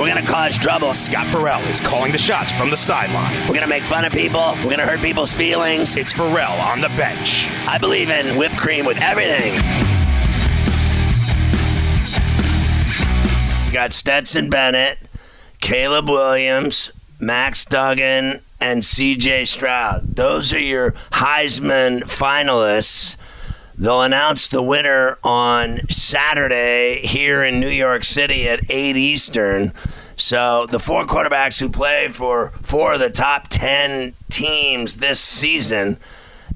We're gonna cause trouble. Scott Ferrall is calling the shots from the sideline. We're gonna make fun of people. We're gonna hurt people's feelings. It's Ferrall on the bench. I believe in whipped cream with everything. You got Stetson Bennett, Caleb Williams, Max Duggan, and CJ Stroud. Those are your Heisman finalists. They'll announce the winner on Saturday here in New York City at 8 Eastern. So the four quarterbacks who play for four of the top 10 teams this season,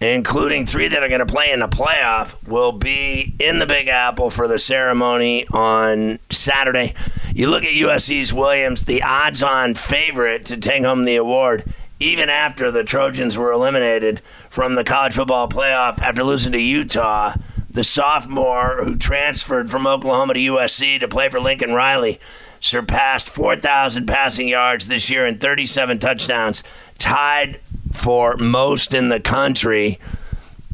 including three that are going to play in the playoff, will be in the Big Apple for the ceremony on Saturday. You look at USC's Williams, the odds on favorite to take home the award even after the Trojans were eliminated from the college football playoff after losing to Utah, the sophomore who transferred from Oklahoma to USC to play for Lincoln Riley surpassed 4,000 passing yards this year and 37 touchdowns, tied for most in the country.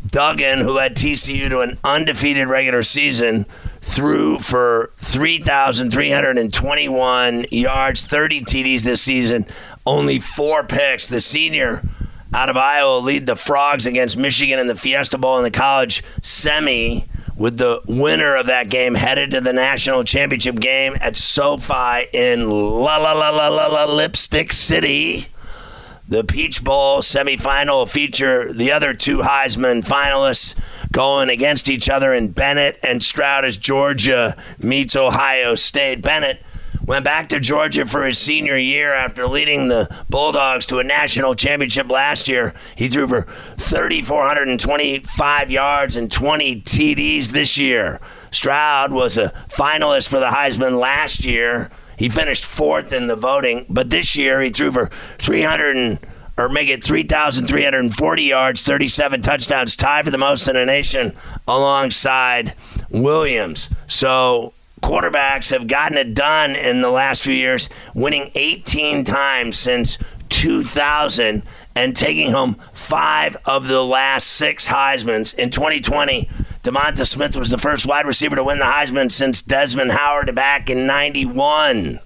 Duggan, who led TCU to an undefeated regular season, threw for 3,321 yards, 30 TDs this season, only four picks. The senior out of Iowa lead the Frogs against Michigan in the Fiesta Bowl in the college semi. With the winner of that game headed to the national championship game at SoFi in La La La La La La Lipstick City. The Peach Bowl semifinal feature the other two Heisman finalists going against each other in Bennett and Stroud as Georgia meets Ohio State. Bennett went back to Georgia for his senior year after leading the Bulldogs to a national championship last year. He threw for 3,425 yards and 20 TDs this year. Stroud was a finalist for the Heisman last year. He finished fourth in the voting, but this year he threw for 300 or make it 3,340 yards, 37 touchdowns, tied for the most in the nation alongside Williams. So quarterbacks have gotten it done in the last few years, winning 18 times since 2000 and taking home five of the last six Heisman's. In 2020, DeVonta Smith was the first wide receiver to win the Heisman since Desmond Howard back in 91.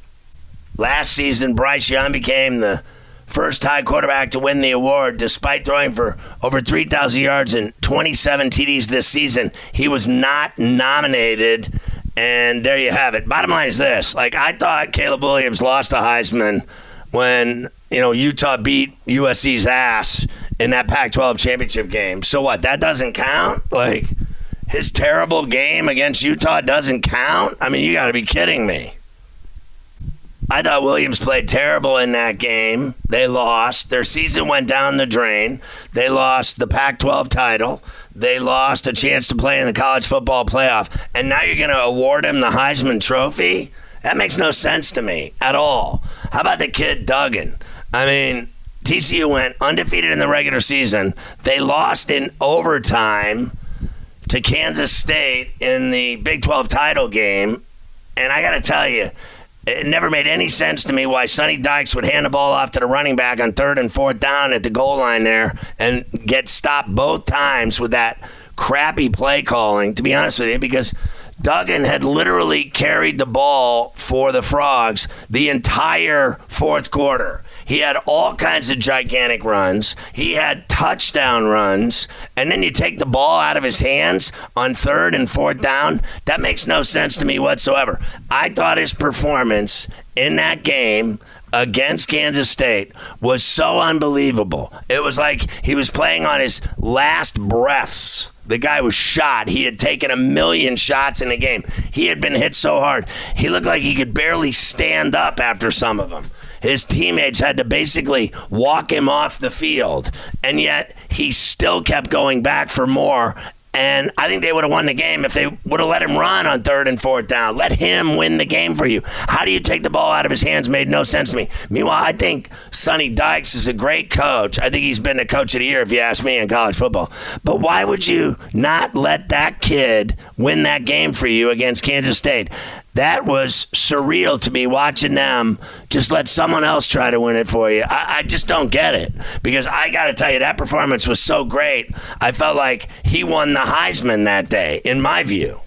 Last season, Bryce Young became the first high quarterback to win the award despite throwing for over 3,000 yards and 27 TDs this season. He was not nominated and there you have it. Bottom line is this: like I thought, Caleb Williams lost the Heisman when you know Utah beat USC's ass in that Pac-12 championship game. So what? That doesn't count. Like his terrible game against Utah doesn't count. I mean, you got to be kidding me. I thought Williams played terrible in that game. They lost. Their season went down the drain. They lost the Pac 12 title. They lost a chance to play in the college football playoff. And now you're going to award him the Heisman Trophy? That makes no sense to me at all. How about the kid Duggan? I mean, TCU went undefeated in the regular season. They lost in overtime to Kansas State in the Big 12 title game. And I got to tell you, it never made any sense to me why Sonny Dykes would hand the ball off to the running back on third and fourth down at the goal line there and get stopped both times with that crappy play calling, to be honest with you, because Duggan had literally carried the ball for the Frogs the entire fourth quarter. He had all kinds of gigantic runs. He had touchdown runs. And then you take the ball out of his hands on third and fourth down. That makes no sense to me whatsoever. I thought his performance in that game against Kansas State was so unbelievable. It was like he was playing on his last breaths The guy was shot. He had taken a million shots in the game. He had been hit so hard. He looked like he could barely stand up after some of them. His teammates had to basically walk him off the field. And yet he still kept going back for more. And I think they would have won the game if they would have let him run on third and fourth down. Let him win the game for you. How do you take the ball out of his hands? Made no sense to me. Meanwhile, I think Sonny Dykes is a great coach. I think he's been the coach of the year, if you ask me, in college football. But why would you not let that kid win that game for you against Kansas State? That was surreal to me watching them just let someone else try to win it for you. I, I just don't get it because I got to tell you, that performance was so great. I felt like he won the Heisman that day, in my view.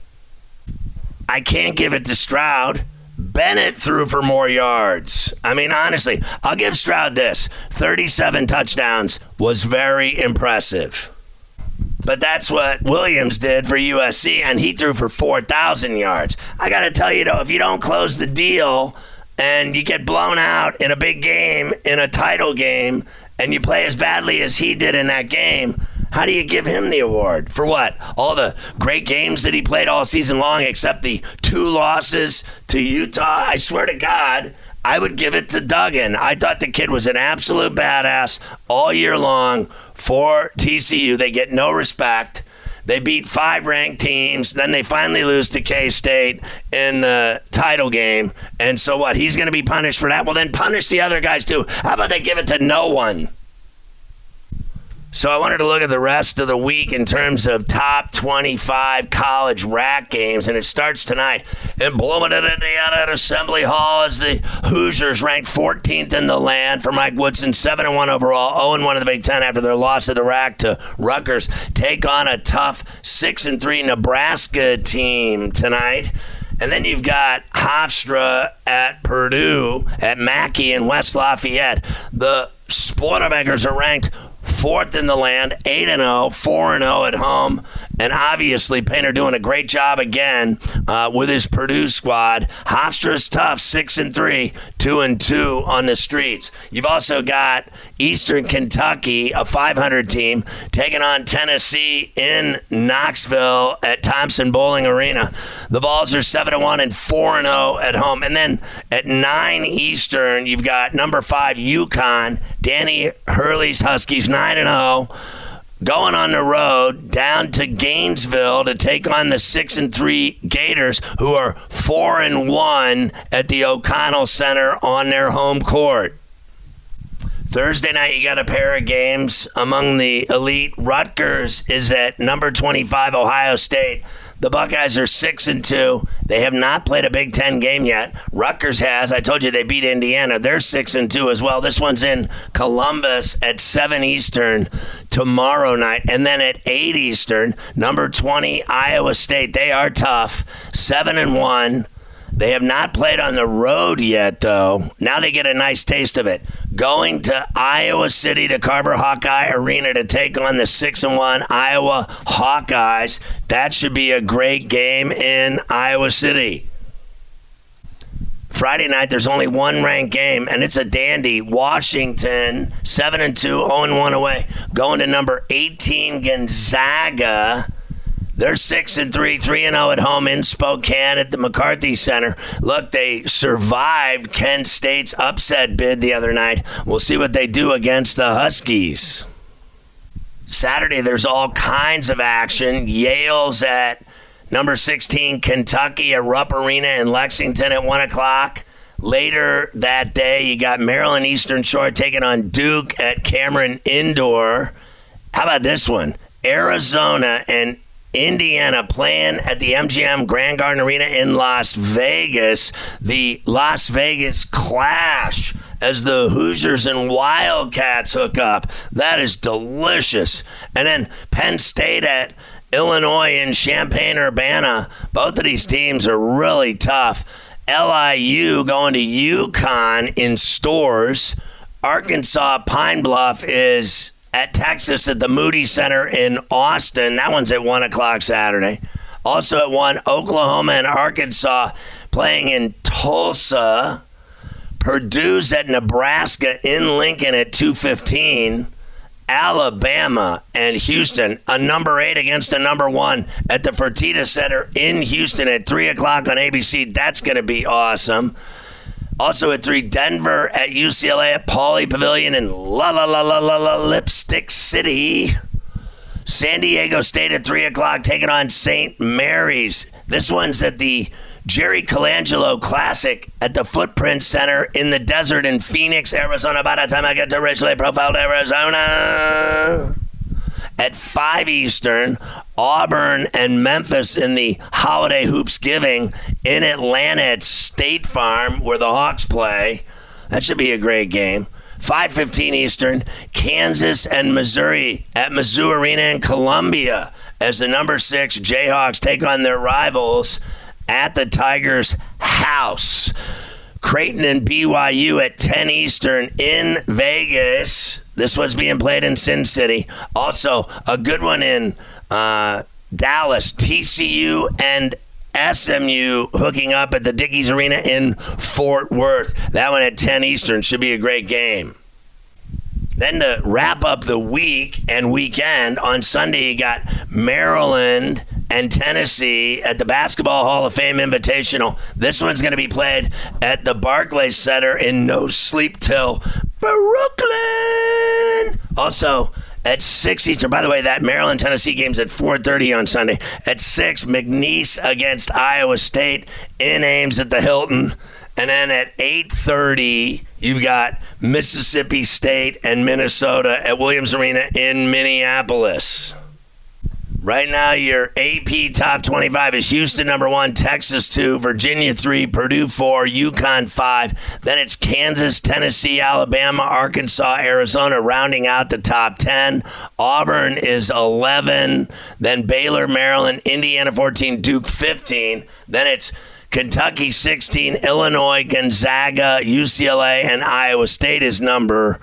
I can't give it to Stroud. Bennett threw for more yards. I mean, honestly, I'll give Stroud this 37 touchdowns was very impressive. But that's what Williams did for USC, and he threw for 4,000 yards. I got to tell you, though, if you don't close the deal and you get blown out in a big game, in a title game, and you play as badly as he did in that game, how do you give him the award? For what? All the great games that he played all season long, except the two losses to Utah? I swear to God, I would give it to Duggan. I thought the kid was an absolute badass all year long for TCU. They get no respect. They beat five ranked teams. Then they finally lose to K State in the title game. And so what? He's going to be punished for that? Well, then punish the other guys too. How about they give it to no one? So I wanted to look at the rest of the week in terms of top 25 college RAC games, and it starts tonight in Bloomington, Indiana at Assembly Hall as the Hoosiers ranked 14th in the land for Mike Woodson, 7 and 1 overall, 0 1 in the Big Ten after their loss at the RAC to Rutgers. Take on a tough 6 and 3 Nebraska team tonight. And then you've got Hofstra at Purdue, at Mackey in West Lafayette. The Boilermakers are ranked fourth in the land, 8 and 0, 4 and 0 at home. And obviously, Painter doing a great job again uh, with his Purdue squad. Hofstra's tough, 6 and 3, 2 and 2 on the streets. You've also got Eastern Kentucky, a 500 team, taking on Tennessee in Knoxville at Thompson-Boling Arena. The Vols are 7 and 1 and 4 and 0 at home. And then at 9 Eastern, you've got number 5 UConn, Danny Hurley's Huskies 9 and 0 going on the road down to Gainesville to take on the six and three Gators, who are four and one at the O'Connell Center on their home court. Thursday night, you got a pair of games among the elite. Rutgers is at number 25, Ohio State. The Buckeyes are six and two. They have not played a Big Ten game yet. Rutgers has. I told you they beat Indiana. They're six and two as well. This one's in Columbus at seven Eastern tomorrow night, and then at eight Eastern, number twenty Iowa State. They are tough. Seven and one. They have not played on the road yet, though. Now they get a nice taste of it. Going to Iowa City to Carver Hawkeye Arena to take on the 6 and 1 Iowa Hawkeyes. That should be a great game in Iowa City. Friday night, there's only one ranked game, and it's a dandy. Washington, 7 and 2, 0 and 1 away. Going to number 18, Gonzaga they're six and three, three and zero at home in Spokane at the McCarthey Center. Look, they survived Kent State's upset bid the other night. We'll see what they do against the Huskies. Saturday, there's all kinds of action. Yale's at number 16, Kentucky at Rupp Arena in Lexington at 1 o'clock. Later that day, you got Maryland Eastern Shore taking on Duke at Cameron Indoor. How about this one? Arizona and Indiana playing at the MGM Grand Garden Arena in Las Vegas. The Las Vegas Clash as the Hoosiers and Wildcats hook up. That is delicious. And then Penn State at Illinois and Champaign Urbana. Both of these teams are really tough. LIU going to UConn in Storrs. Arkansas Pine Bluff is at Texas at the Moody Center in Austin. That one's at 1 o'clock Saturday. Also at 1, Oklahoma and Arkansas playing in Tulsa. Purdue's at Nebraska in Lincoln at 215. Alabama and Houston, a number eight against a number one at the Fertitta Center in Houston at 3 o'clock on ABC. That's going to be awesome. Also at 3, Denver at UCLA at Pauley Pavilion in La La La La La La Lipstick City. San Diego State at 3 o'clock taking on St. Mary's. This one's at the Jerry Colangelo Classic at the Footprint Center in the desert in Phoenix, Arizona. By the time I get to richly profiled Arizona. At 5 Eastern, Auburn and Memphis in the Holiday Hoopsgiving in Atlanta at State Farm, where the Hawks play. That should be a great game. 5:15 Eastern, Kansas and Missouri at Mizzou Arena in Columbia as the number 6 Jayhawks take on their rivals at the Tigers' house. Creighton and BYU at 10 Eastern in Vegas. This one's being played in Sin City. Also, a good one in uh, Dallas, TCU and SMU hooking up at the Dickies Arena in Fort Worth. That one at 10 Eastern should be a great game. Then to wrap up the week and weekend, on Sunday you got Maryland and Tennessee at the Basketball Hall of Fame Invitational. This one's going to be played at the Barclays Center in No Sleep Till Brooklyn. Also, at 6 Eastern. By the way, that Maryland Tennessee game's at 4:30 on Sunday. At 6, McNeese against Iowa State in Ames at the Hilton. And then at 8:30, you've got Mississippi State and Minnesota at Williams Arena in Minneapolis. Right now, your AP top 25 is Houston number one, Texas two, Virginia three, Purdue four, UConn five. Then it's Kansas, Tennessee, Alabama, Arkansas, Arizona rounding out the top 10. Auburn is 11. Then Baylor, Maryland, Indiana 14, Duke 15. Then it's Kentucky 16, Illinois, Gonzaga, UCLA, and Iowa State is number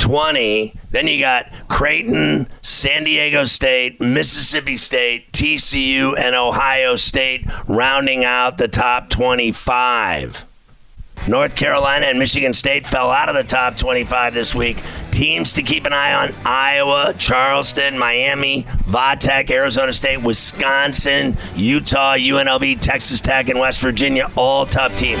20. Then you got Creighton, San Diego State, Mississippi State, TCU, and Ohio State rounding out the top 25. North Carolina and Michigan State fell out of the top 25 this week. Teams to keep an eye on Iowa, Charleston, Miami, Vatech, Arizona State, Wisconsin, Utah, UNLV, Texas Tech, and West Virginia, all top teams.